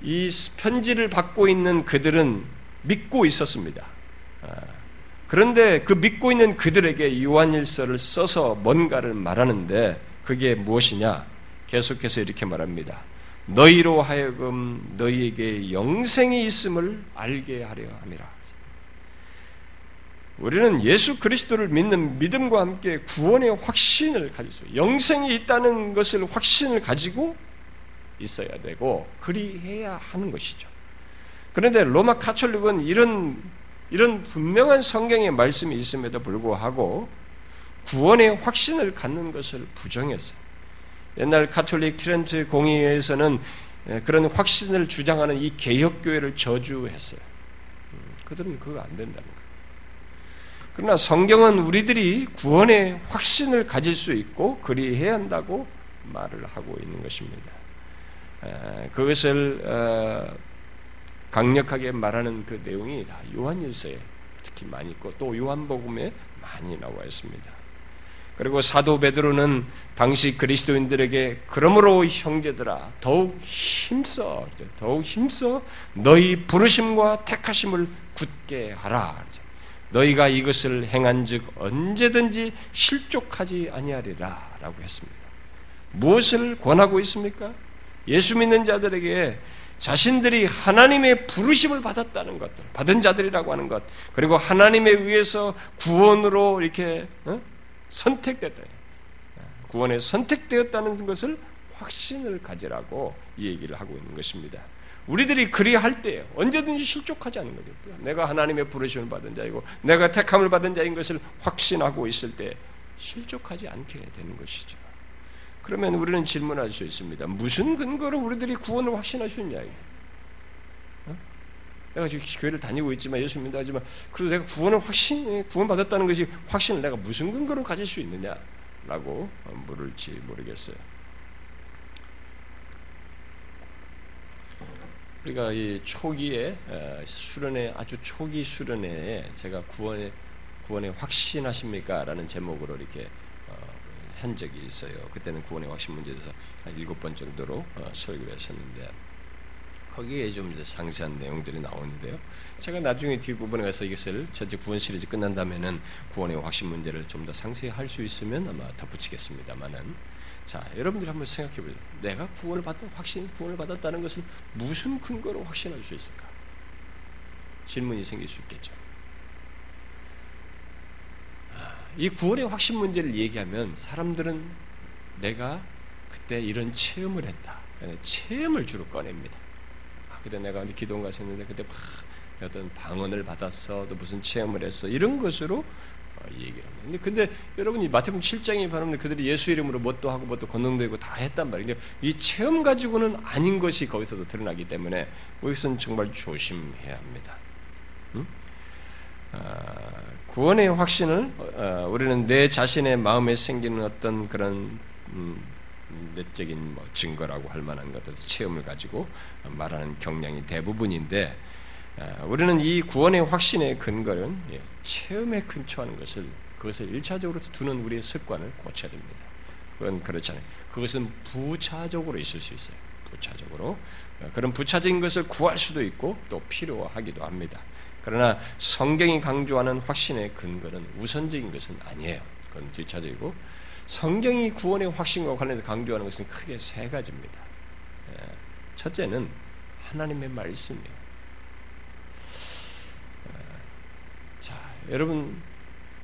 이 편지를 받고 있는 그들은 믿고 있었습니다. 아, 그런데 그 믿고 있는 그들에게 요한일서를 써서 뭔가를 말하는데 그게 무엇이냐? 계속해서 이렇게 말합니다. 너희로 하여금 너희에게 영생이 있음을 알게 하려 함이라. 우리는 예수 그리스도를 믿는 믿음과 함께 구원의 확신을 가지고 있어요. 영생이 있다는 것을 확신을 가지고 있어야 되고 그리해야 하는 것이죠. 그런데 로마 카톨릭은 이런 이런 분명한 성경의 말씀이 있음에도 불구하고 구원의 확신을 갖는 것을 부정했어요. 옛날 카톨릭 트렌트 공의회에서는 그런 확신을 주장하는 이 개혁교회를 저주했어요. 음, 그들은 그거 안 된다는 거예요. 그러나 성경은 우리들이 구원의 확신을 가질 수 있고 그리해야 한다고 말을 하고 있는 것입니다. 그것을 어, 강력하게 말하는 그 내용이 다 요한일서에 특히 많이 있고 또 요한복음에 많이 나와 있습니다. 그리고 사도 베드로는 당시 그리스도인들에게 그러므로 형제들아 더욱 힘써 더욱 힘써 너희 부르심과 택하심을 굳게 하라. 너희가 이것을 행한즉 언제든지 실족하지 아니하리라라고 했습니다. 무엇을 권하고 있습니까? 예수 믿는 자들에게 자신들이 하나님의 부르심을 받았다는 것들, 받은 자들이라고 하는 것, 그리고 하나님에 의해서 구원으로 이렇게 어? 선택됐다. 구원에 선택되었다는 것을 확신을 가지라고 얘기를 하고 있는 것입니다. 우리들이 그리할 때 언제든지 실족하지 않는 거죠. 내가 하나님의 부르심을 받은 자이고 내가 택함을 받은 자인 것을 확신하고 있을 때 실족하지 않게 되는 것이죠. 그러면 우리는 질문할 수 있습니다. 무슨 근거로 우리들이 구원을 확신할 수 있냐? 어? 내가 지금 교회를 다니고 있지만 예수 믿는다 하지만 그래도 내가 구원을 확신 구원 받았다는 것이 확신을 내가 무슨 근거로 가질 수 있느냐라고 물을지 모르겠어요. 우리가 이 초기에 수련회 아주 초기 수련회에 제가 구원의 구원에 확신하십니까?라는 제목으로 이렇게 어, 한 적이 있어요. 그때는 구원의 확신 문제에 대해서 한 일곱 번 정도로 어, 설교를 했었는데 거기에 좀 상세한 내용들이 나오는데요. 제가 나중에 뒷부분에 가서 이것을 전체 구원 시리즈 끝난다면은 구원의 확신 문제를 좀 더 상세히 할 수 있으면 아마 덧붙이겠습니다만은 자, 여러분들이 한번 생각해 보세요. 내가 구원을 받은 확신, 구원을 받았다는 것을 무슨 근거로 확신할 수 있을까? 질문이 생길 수 있겠죠. 아, 이 구원의 확신 문제를 얘기하면 사람들은 내가 그때 이런 체험을 했다. 체험을 주로 꺼냅니다. 아, 그때 내가 기도원 갔었는데 그때 막 어떤 방언을 받았어, 또 무슨 체험을 했어, 이런 것으로 얘기를 합니다. 근데, 근데 여러분 이 마태복음 7장에 바르면 그들이 예수 이름으로 뭣도 하고 뭣도 건너되고 다 했단 말이에요. 이 체험 가지고는 아닌 것이 거기서도 드러나기 때문에 여기서는 정말 조심해야 합니다. 응? 아, 구원의 확신을 어, 우리는 내 자신의 마음에 생기는 어떤 그런 음, 내적인 뭐 증거라고 할 만한 것들 체험을 가지고 말하는 경향이 대부분인데 아, 우리는 이 구원의 확신의 근거는 예, 체험에 근처하는 것을 그것을 일차적으로 두는 우리의 습관을 고쳐야 됩니다. 그건 그렇잖아요. 그것은 부차적으로 있을 수 있어요. 부차적으로 어, 그런 부차적인 것을 구할 수도 있고 또 필요하기도 합니다. 그러나 성경이 강조하는 확신의 근거는 우선적인 것은 아니에요. 그건 뒷차적이고 성경이 구원의 확신과 관련해서 강조하는 것은 크게 세 가지입니다. 예, 첫째는 하나님의 말씀이에요. 어, 자, 여러분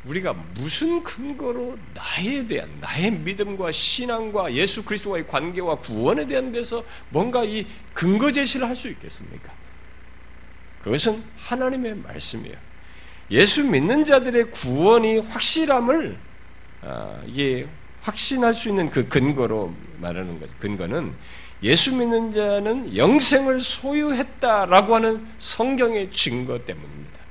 우리가 무슨 근거로 나에 대한 나의 믿음과 신앙과 예수 그리스도와의 관계와 구원에 대한 데서 뭔가 이 근거 제시를 할 수 있겠습니까? 그것은 하나님의 말씀이에요. 예수 믿는 자들의 구원이 확실함을 아, 이게 확신할 수 있는 그 근거로 말하는 것. 근거는 예수 믿는 자는 영생을 소유했다라고 하는 성경의 증거 때문입니다.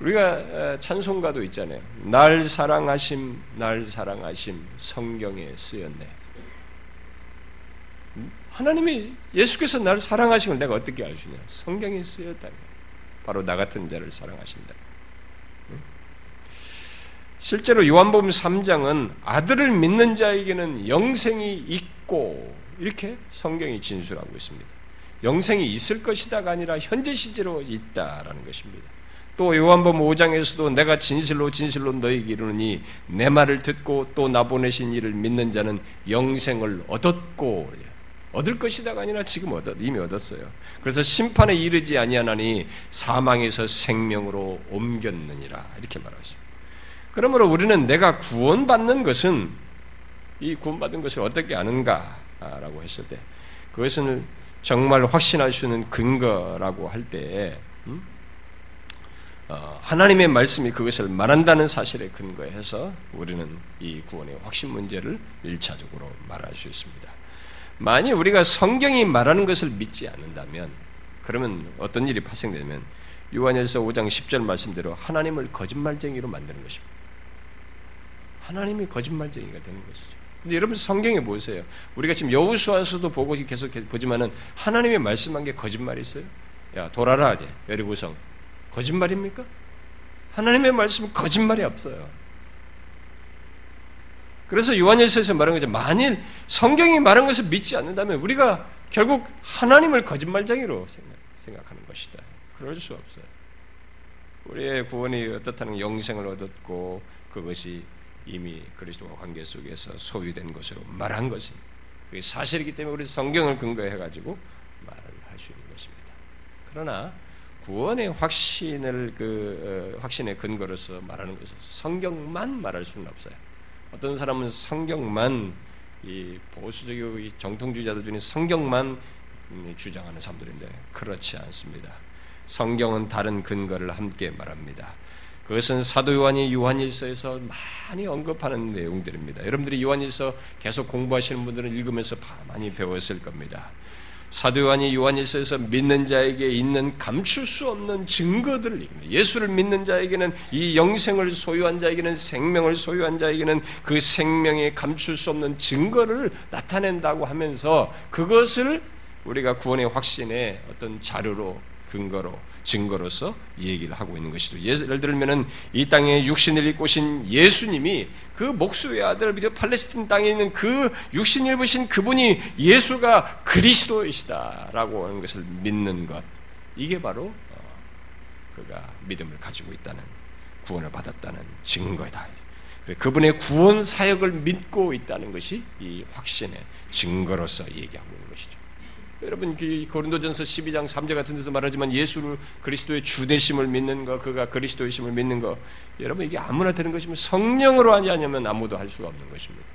우리가 찬송가도 있잖아요. 날 사랑하심, 날 사랑하심, 성경에 쓰였네. 음? 하나님이 예수께서 사랑하신 걸 내가 어떻게 알 수 있냐? 성경에 쓰였다. 바로 나 같은 자를 사랑하신다. 실제로 요한복음 3장은 아들을 믿는 자에게는 영생이 있고 이렇게 성경이 진술하고 있습니다. 영생이 있을 것이다가 아니라 현재 시제로 있다라는 것입니다. 또 요한복음 5장에서도 내가 진실로 진실로 너희에게 이르노니 내 말을 듣고 또 나 보내신 이를 믿는 자는 영생을 얻었고 얻을 것이다가 아니라 지금 얻었 이미 얻었어요. 그래서 심판에 이르지 아니하나니 사망에서 생명으로 옮겼느니라 이렇게 말하십니다. 그러므로 우리는 내가 구원받는 것은 이 구원받은 것을 어떻게 아는가라고 했을 때 그것은 정말 확신할 수 있는 근거라고 할 때, 음? 어, 하나님의 말씀이 그것을 말한다는 사실에 근거해서 우리는 이 구원의 확신 문제를 일차적으로 말할 수 있습니다. 만일 우리가 성경이 말하는 것을 믿지 않는다면, 그러면 어떤 일이 발생되면, 요한일서 5장 10절 말씀대로 하나님을 거짓말쟁이로 만드는 것입니다. 하나님이 거짓말쟁이가 되는 것이죠. 근데 여러분 성경에 보세요. 우리가 지금 여우수아서도 보고 계속 보지만은 하나님이 말씀한 게 거짓말이 있어요? 야 돌아라 이제 여리고성 거짓말입니까? 하나님의 말씀은 거짓말이 없어요. 그래서 요한일서에서 말한 거죠. 만일 성경이 말한 것을 믿지 않는다면 우리가 결국 하나님을 거짓말쟁이로 생각하는 것이다. 그럴 수 없어요. 우리의 구원이 어떻다는 영생을 얻었고 그것이 이미 그리스도와 관계 속에서 소유된 것으로 말한 것이 그게 사실이기 때문에 우리 성경을 근거해 가지고 말을 할 수 있는 것입니다. 그러나 구원의 확신을 그 어, 확신의 근거로서 말하는 것은 성경만 말할 수는 없어요. 어떤 사람은 성경만 이 보수적이고 이 정통주의자들 중에 성경만 주장하는 사람들인데 그렇지 않습니다. 성경은 다른 근거를 함께 말합니다. 그것은 사도 요한이 요한일서에서 많이 언급하는 내용들입니다. 여러분들이 요한일서 계속 공부하시는 분들은 읽으면서 많이 배웠을 겁니다. 사도 요한이 요한일서에서 믿는 자에게 있는 감출 수 없는 증거들을 얘기합니다. 예수를 믿는 자에게는 이 영생을 소유한 자에게는 생명을 소유한 자에게는 그 생명에 감출 수 없는 증거를 나타낸다고 하면서 그것을 우리가 구원의 확신의 어떤 자료로 근거로 증거로서 얘기를 하고 있는 것이죠. 예를 들면은 이 땅에 육신을 입고 오신 예수님이 그 목수의 아들 팔레스틴 땅에 있는 그 육신을 입으신 그분이 예수가 그리스도이시다라고 하는 것을 믿는 것 이게 바로 어, 그가 믿음을 가지고 있다는 구원을 받았다는 증거이다. 그분의 구원 사역을 믿고 있다는 것이 이 확신의 증거로서 얘기하고 있는 것이죠. 여러분 고린도전서 12장 3절 같은 데서 말하지만 예수를 그리스도의 주되심을 믿는 거, 그가 그리스도의 심을 믿는 거, 여러분 이게 아무나 되는 것이면 성령으로 하지 않으면 아무도 할 수가 없는 것입니다.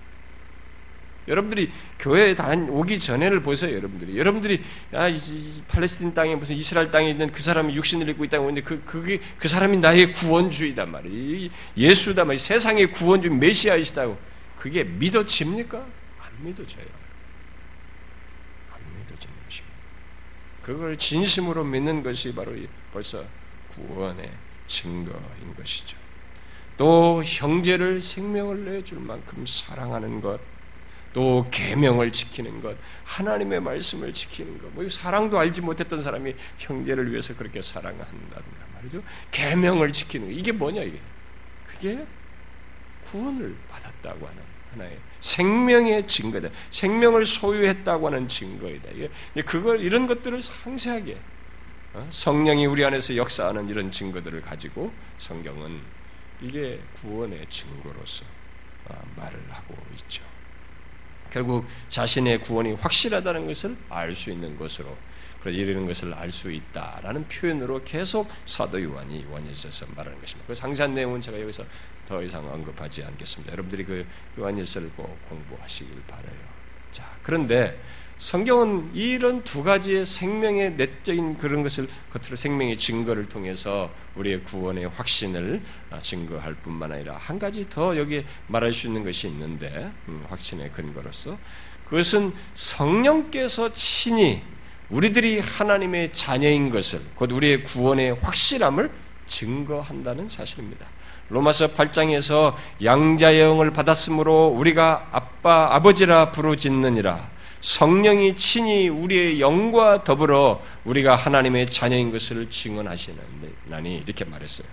여러분들이 교회에 다 오기 전에를 보세요, 여러분들이. 여러분들이 아, 팔레스틴 땅에 무슨 이스라엘 땅에 있는 그 사람이 육신을 입고 있다고 하는데 그 그게 그 사람이 나의 구원주의단 말이에요. 예수다 말이에요. 세상의 구원주 메시아이시다고. 그게 믿어집니까? 안 믿어져요. 그걸 진심으로 믿는 것이 바로 벌써 구원의 증거인 것이죠. 또또 형제를 생명을 내줄 만큼 사랑하는 것, 또 계명을 지키는 것, 하나님의 말씀을 지키는 것. 뭐 사랑도 알지 못했던 사람이 형제를 위해서 그렇게 사랑한다든가 말이죠. 계명을 지키는 것. 이게 뭐냐 이게? 그게 구원을 받았다고 하는 하나의 생명의 증거다. 생명을 소유했다고 하는 증거이다. 그걸 이런 것들을 상세하게 어? 성령이 우리 안에서 역사하는 이런 증거들을 가지고 성경은 이게 구원의 증거로서 어, 말을 하고 있죠. 결국 자신의 구원이 확실하다는 것을 알 수 있는 것으로 이르는 것을 알 수 있다라는 표현으로 계속 사도 요한이 원일서에서 말하는 것입니다. 그 상세한 내용은 제가 여기서 더 이상 언급하지 않겠습니다. 여러분들이 그 요한일서를 꼭 공부하시길 바라요. 자, 그런데 성경은 이런 두 가지의 생명의 내적인 그런 것을 겉으로 생명의 증거를 통해서 우리의 구원의 확신을 증거할 뿐만 아니라 한 가지 더 여기에 말할 수 있는 것이 있는데 음, 확신의 근거로서 그것은 성령께서 친히 우리들이 하나님의 자녀인 것을 곧 우리의 구원의 확실함을 증거한다는 사실입니다. 로마서 8장에서 양자의 영을 받았으므로 우리가 아빠 아버지라 부르짖느니라 성령이 친히 우리의 영과 더불어 우리가 하나님의 자녀인 것을 증언하시나니 이렇게 말했어요.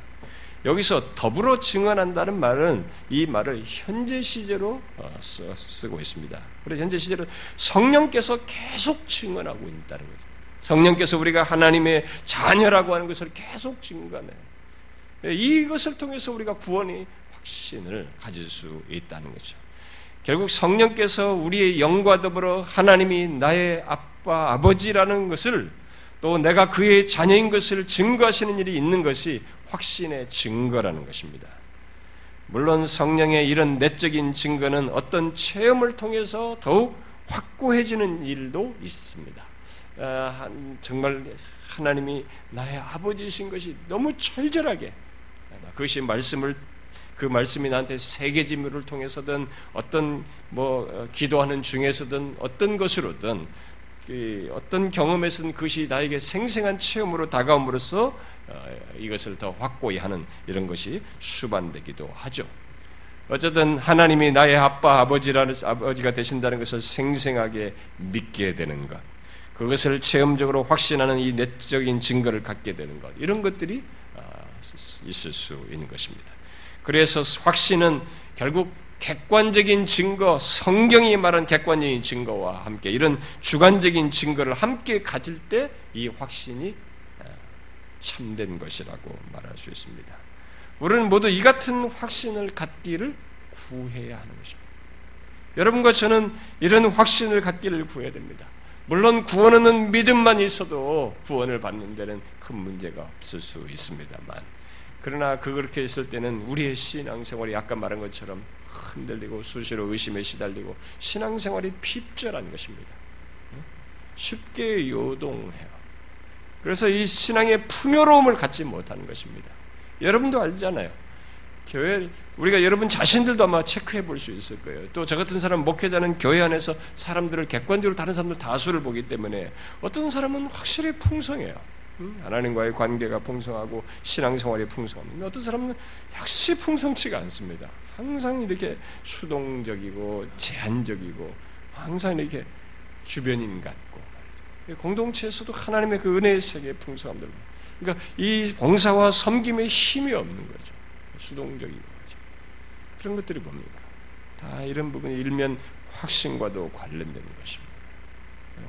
여기서 더불어 증언한다는 말은 이 말을 현재 시제로 어, 쓰고 있습니다. 그래서 현재 시제로 성령께서 계속 증언하고 있다는 거죠. 성령께서 우리가 하나님의 자녀라고 하는 것을 계속 증거해요. 이것을 통해서 우리가 구원의 확신을 가질 수 있다는 거죠. 결국 성령께서 우리의 영과 더불어 하나님이 나의 아빠, 아버지라는 것을 또 내가 그의 자녀인 것을 증거하시는 일이 있는 것이 확신의 증거라는 것입니다. 물론 성령의 이런 내적인 증거는 어떤 체험을 통해서 더욱 확고해지는 일도 있습니다. 아, 정말 하나님이 나의 아버지이신 것이 너무 철저하게 그것이 말씀을 그 말씀이 나한테 세계지물을 통해서든 어떤 뭐 어, 기도하는 중에서든 어떤 것으로든 어떤 경험에서든 그것이 나에게 생생한 체험으로 다가옴으로써 어, 이것을 더 확고히 하는 이런 것이 수반되기도 하죠. 어쨌든 하나님이 나의 아빠 아버지라는 아버지가 되신다는 것을 생생하게 믿게 되는 것, 그것을 체험적으로 확신하는 이 내적인 증거를 갖게 되는 것, 이런 것들이 어, 있을 수 있는 것입니다. 그래서 확신은 결국 객관적인 증거, 성경이 말한 객관적인 증거와 함께 이런 주관적인 증거를 함께 가질 때 이 확신이 참된 것이라고 말할 수 있습니다. 우리는 모두 이 같은 확신을 갖기를 구해야 하는 것입니다. 여러분과 저는 이런 확신을 갖기를 구해야 됩니다. 물론 구원은 믿음만 있어도 구원을 받는 데는 큰 문제가 없을 수 있습니다만 그러나 그렇게 있을 때는 우리의 신앙생활이 아까 말한 것처럼 흔들리고 수시로 의심에 시달리고 신앙생활이 핍절한 것입니다. 쉽게 요동해요. 그래서 이 신앙의 풍요로움을 갖지 못하는 것입니다. 여러분도 알잖아요. 교회 우리가 여러분 자신들도 아마 체크해 볼 수 있을 거예요. 또 저 같은 사람 목회자는 교회 안에서 사람들을 객관적으로 다른 사람들 다수를 보기 때문에 어떤 사람은 확실히 풍성해요. 하나님과의 관계가 풍성하고 신앙생활이 풍성합니다. 어떤 사람은 역시 풍성치가 않습니다. 항상 이렇게 수동적이고 제한적이고 항상 이렇게 주변인 같고 공동체에서도 하나님의 그 은혜의 세계에 풍성함들 그러니까 이 봉사와 섬김에 힘이 없는 거죠. 수동적인 거죠. 그런 것들이 뭡니까? 다 이런 부분이 일면 확신과도 관련되는 것입니다.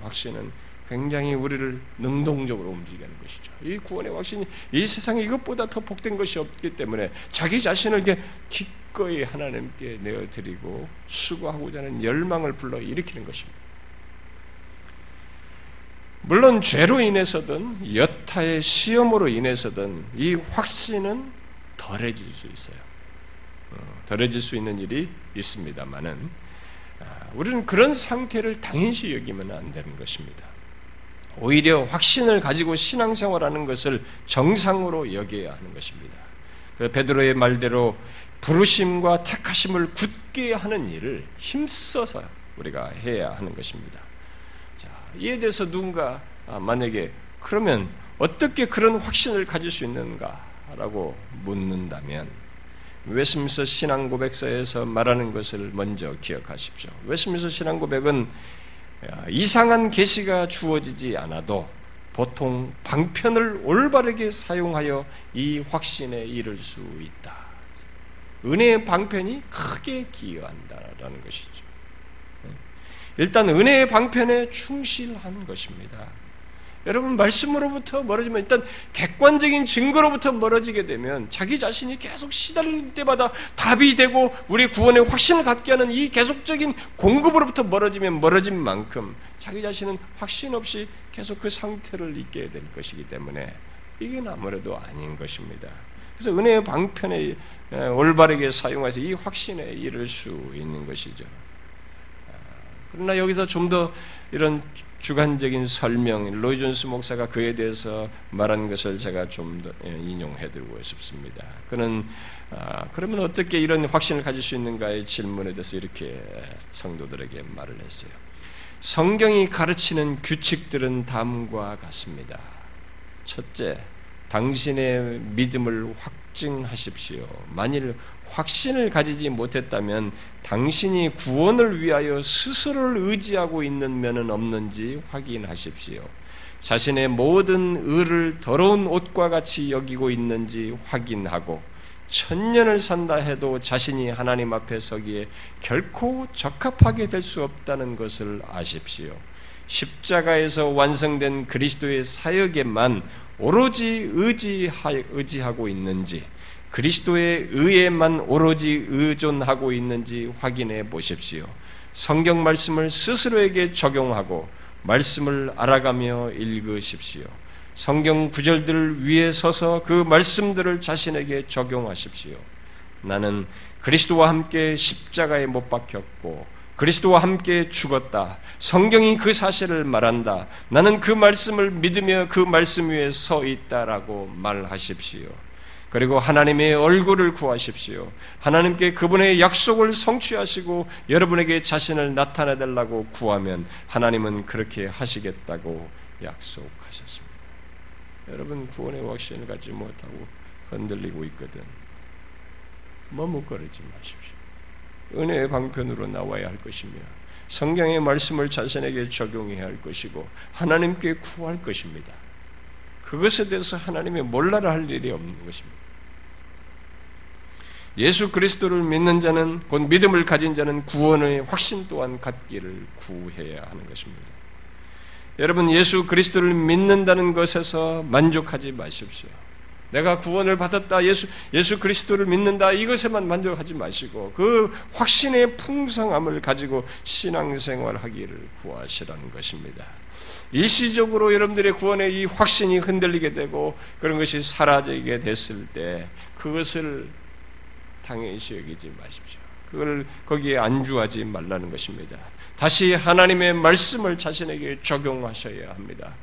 확신은 굉장히 우리를 능동적으로 움직이는 것이죠. 이 구원의 확신이 이 세상에 이것보다 더 복된 것이 없기 때문에 자기 자신을 기꺼이 하나님께 내어드리고 수고하고자 하는 열망을 불러 일으키는 것입니다. 물론 죄로 인해서든 여타의 시험으로 인해서든 이 확신은 덜해질 수 있어요. 어, 덜해질 수 있는 일이 있습니다만은 아, 우리는 그런 상태를 당연시 여기면 안 되는 것입니다. 오히려 확신을 가지고 신앙생활하는 것을 정상으로 여겨야 하는 것입니다. 그 베드로의 말대로 부르심과 택하심을 굳게 하는 일을 힘써서 우리가 해야 하는 것입니다. 자, 이에 대해서 누군가 아, 만약에 그러면 어떻게 그런 확신을 가질 수 있는가라고 묻는다면 웨스트민스터 신앙 고백서에서 말하는 것을 먼저 기억하십시오. 웨스트민스터 신앙 고백은 이상한 계시가 주어지지 않아도 보통 방편을 올바르게 사용하여 이 확신에 이를 수 있다. 은혜의 방편이 크게 기여한다라는 것이죠. 일단 은혜의 방편에 충실한 것입니다. 여러분 말씀으로부터 멀어지면 일단 객관적인 증거로부터 멀어지게 되면 자기 자신이 계속 시달릴 때마다 답이 되고 우리 구원의 확신을 갖게 하는 이 계속적인 공급으로부터 멀어지면 멀어진 만큼 자기 자신은 확신 없이 계속 그 상태를 있게 될 것이기 때문에 이게 아무래도 아닌 것입니다. 그래서 은혜의 방편에 올바르게 사용해서 이 확신에 이를 수 있는 것이죠. 그러나 여기서 좀 더 이런 주관적인 설명, 로이 존스 목사가 그에 대해서 말한 것을 제가 좀 더 인용해드리고 싶습니다. 그는 아, 그러면 어떻게 이런 확신을 가질 수 있는가의 질문에 대해서 이렇게 성도들에게 말을 했어요. 성경이 가르치는 규칙들은 다음과 같습니다. 첫째, 당신의 믿음을 확 증하십시오. 만일 확신을 가지지 못했다면 당신이 구원을 위하여 스스로를 의지하고 있는 면은 없는지 확인하십시오. 자신의 모든 의를 더러운 옷과 같이 여기고 있는지 확인하고 천년을 산다 해도 자신이 하나님 앞에 서기에 결코 적합하게 될 수 없다는 것을 아십시오. 십자가에서 완성된 그리스도의 사역에만 오로지 의지하고 있는지 그리스도의 의에만 오로지 의존하고 있는지 확인해 보십시오. 성경 말씀을 스스로에게 적용하고 말씀을 알아가며 읽으십시오. 성경 구절들 위에 서서 그 말씀들을 자신에게 적용하십시오. 나는 그리스도와 함께 십자가에 못 박혔고 그리스도와 함께 죽었다. 성경이 그 사실을 말한다. 나는 그 말씀을 믿으며 그 말씀 위에 서 있다라고 말하십시오. 그리고 하나님의 얼굴을 구하십시오. 하나님께 그분의 약속을 성취하시고 여러분에게 자신을 나타내 달라고 구하면 하나님은 그렇게 하시겠다고 약속하셨습니다. 여러분 구원의 확신을 갖지 못하고 흔들리고 있거든. 머뭇거리지 마십시오. 은혜의 방편으로 나와야 할 것이며 성경의 말씀을 자신에게 적용해야 할 것이고 하나님께 구할 것입니다. 그것에 대해서 하나님이 몰라라 할 일이 없는 것입니다. 예수 그리스도를 믿는 자는 곧 믿음을 가진 자는 구원의 확신 또한 갖기를 구해야 하는 것입니다. 여러분 예수 그리스도를 믿는다는 것에서 만족하지 마십시오. 내가 구원을 받았다. 예수 예수 그리스도를 믿는다. 이것에만 만족하지 마시고 그 확신의 풍성함을 가지고 신앙생활 하기를 구하시라는 것입니다. 일시적으로 여러분들의 구원의 이 확신이 흔들리게 되고 그런 것이 사라지게 됐을 때 그것을 당연시 여기지 마십시오. 그걸 거기에 안주하지 말라는 것입니다. 다시 하나님의 말씀을 자신에게 적용하셔야 합니다.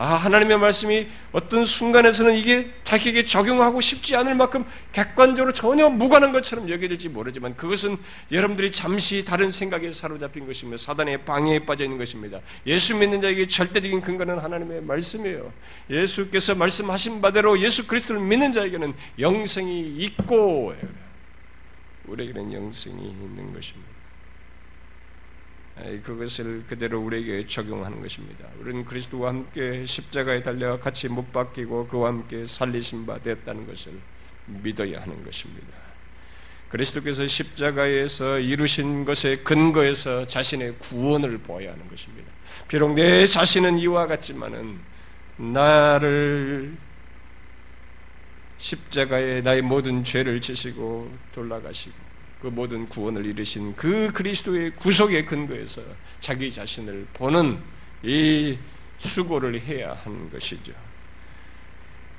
아, 하나님의 말씀이 어떤 순간에서는 이게 자기에게 적용하고 싶지 않을 만큼 객관적으로 전혀 무관한 것처럼 여겨질지 모르지만 그것은 여러분들이 잠시 다른 생각에 사로잡힌 것이며 사단의 방해에 빠져 있는 것입니다. 예수 믿는 자에게 절대적인 근거는 하나님의 말씀이에요. 예수께서 말씀하신 바대로 예수 그리스도를 믿는 자에게는 영생이 있고 우리에게는 영생이 있는 것입니다. 그것을 그대로 우리에게 적용하는 것입니다. 우리는 그리스도와 함께 십자가에 달려 같이 못 박히고 그와 함께 살리신 바 됐다는 것을 믿어야 하는 것입니다. 그리스도께서 십자가에서 이루신 것에 근거해서 자신의 구원을 보아야 하는 것입니다. 비록 내 자신은 이와 같지만은 나를 십자가에 나의 모든 죄를 지시고 돌아가시고 그 모든 구원을 이루신 그 그리스도의 구속의 근거에서 자기 자신을 보는 이 수고를 해야 하는 것이죠.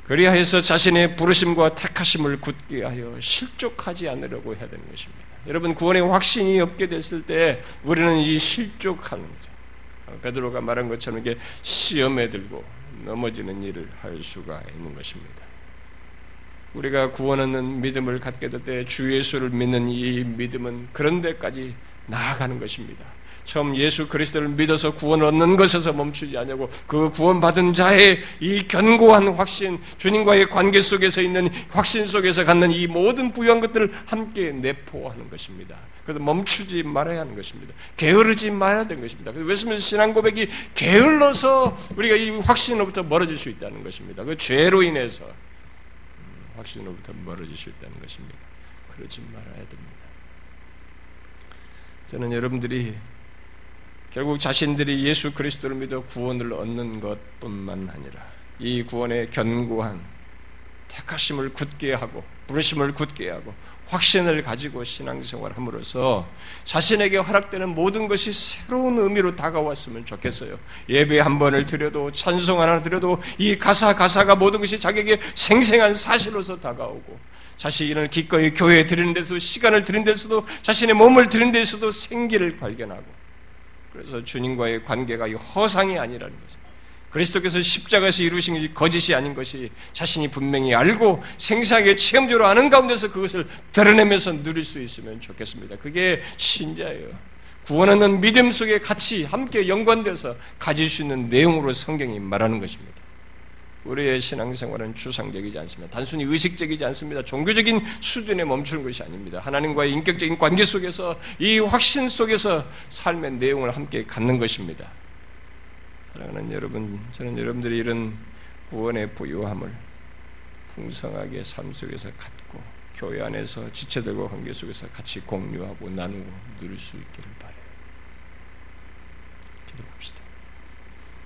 그리하여서 자신의 부르심과 택하심을 굳게 하여 실족하지 않으려고 해야 되는 것입니다. 여러분 구원의 확신이 없게 됐을 때 우리는 이 실족하는 거죠. 베드로가 말한 것처럼 이게 시험에 들고 넘어지는 일을 할 수가 있는 것입니다. 우리가 구원 얻는 믿음을 갖게 될 때 주 예수를 믿는 이 믿음은 그런 데까지 나아가는 것입니다. 처음 예수 그리스도를 믿어서 구원 얻는 것에서 멈추지 않냐고 그 구원받은 자의 이 견고한 확신, 주님과의 관계 속에서 있는 확신 속에서 갖는 이 모든 부유한 것들을 함께 내포하는 것입니다. 그래서 멈추지 말아야 하는 것입니다. 게으르지 말아야 되는 것입니다. 웨스민스 신앙 고백이 게을러서 우리가 이 확신으로부터 멀어질 수 있다는 것입니다. 그 죄로 인해서 음, 확신으로부터 멀어질 수 있다는 것입니다. 그러지 말아야 됩니다. 저는 여러분들이 결국 자신들이 예수 그리스도를 믿어 구원을 얻는 것뿐만 아니라 이 구원의 견고한 택하심을 굳게 하고 부르심을 굳게 하고 확신을 가지고 신앙생활 함으로써 자신에게 허락되는 모든 것이 새로운 의미로 다가왔으면 좋겠어요. 예배 한 번을 드려도 찬송 하나 드려도 이 가사 가사가 모든 것이 자기에게 생생한 사실로서 다가오고 자신을 기꺼이 교회에 드리는 데서 시간을 드리는 데서도 자신의 몸을 드리는 데서도 생기를 발견하고 그래서 주님과의 관계가 허상이 아니라는 것입니다. 그리스도께서 십자가에서 이루신 것이 거짓이 아닌 것이 자신이 분명히 알고 생생하게 체험적으로 아는 가운데서 그것을 드러내면서 누릴 수 있으면 좋겠습니다. 그게 신자예요. 구원하는 믿음 속에 같이 함께 연관돼서 가질 수 있는 내용으로 성경이 말하는 것입니다. 우리의 신앙생활은 추상적이지 않습니다. 단순히 의식적이지 않습니다. 종교적인 수준에 멈추는 것이 아닙니다. 하나님과의 인격적인 관계 속에서 이 확신 속에서 삶의 내용을 함께 갖는 것입니다. 사랑하는 여러분, 저는 여러분들이 이런 구원의 부유함을 풍성하게 삶 속에서 갖고 교회 안에서 지체들과 관계 속에서 같이 공유하고 나누고 누릴 수 있기를 바래요. 기도합시다.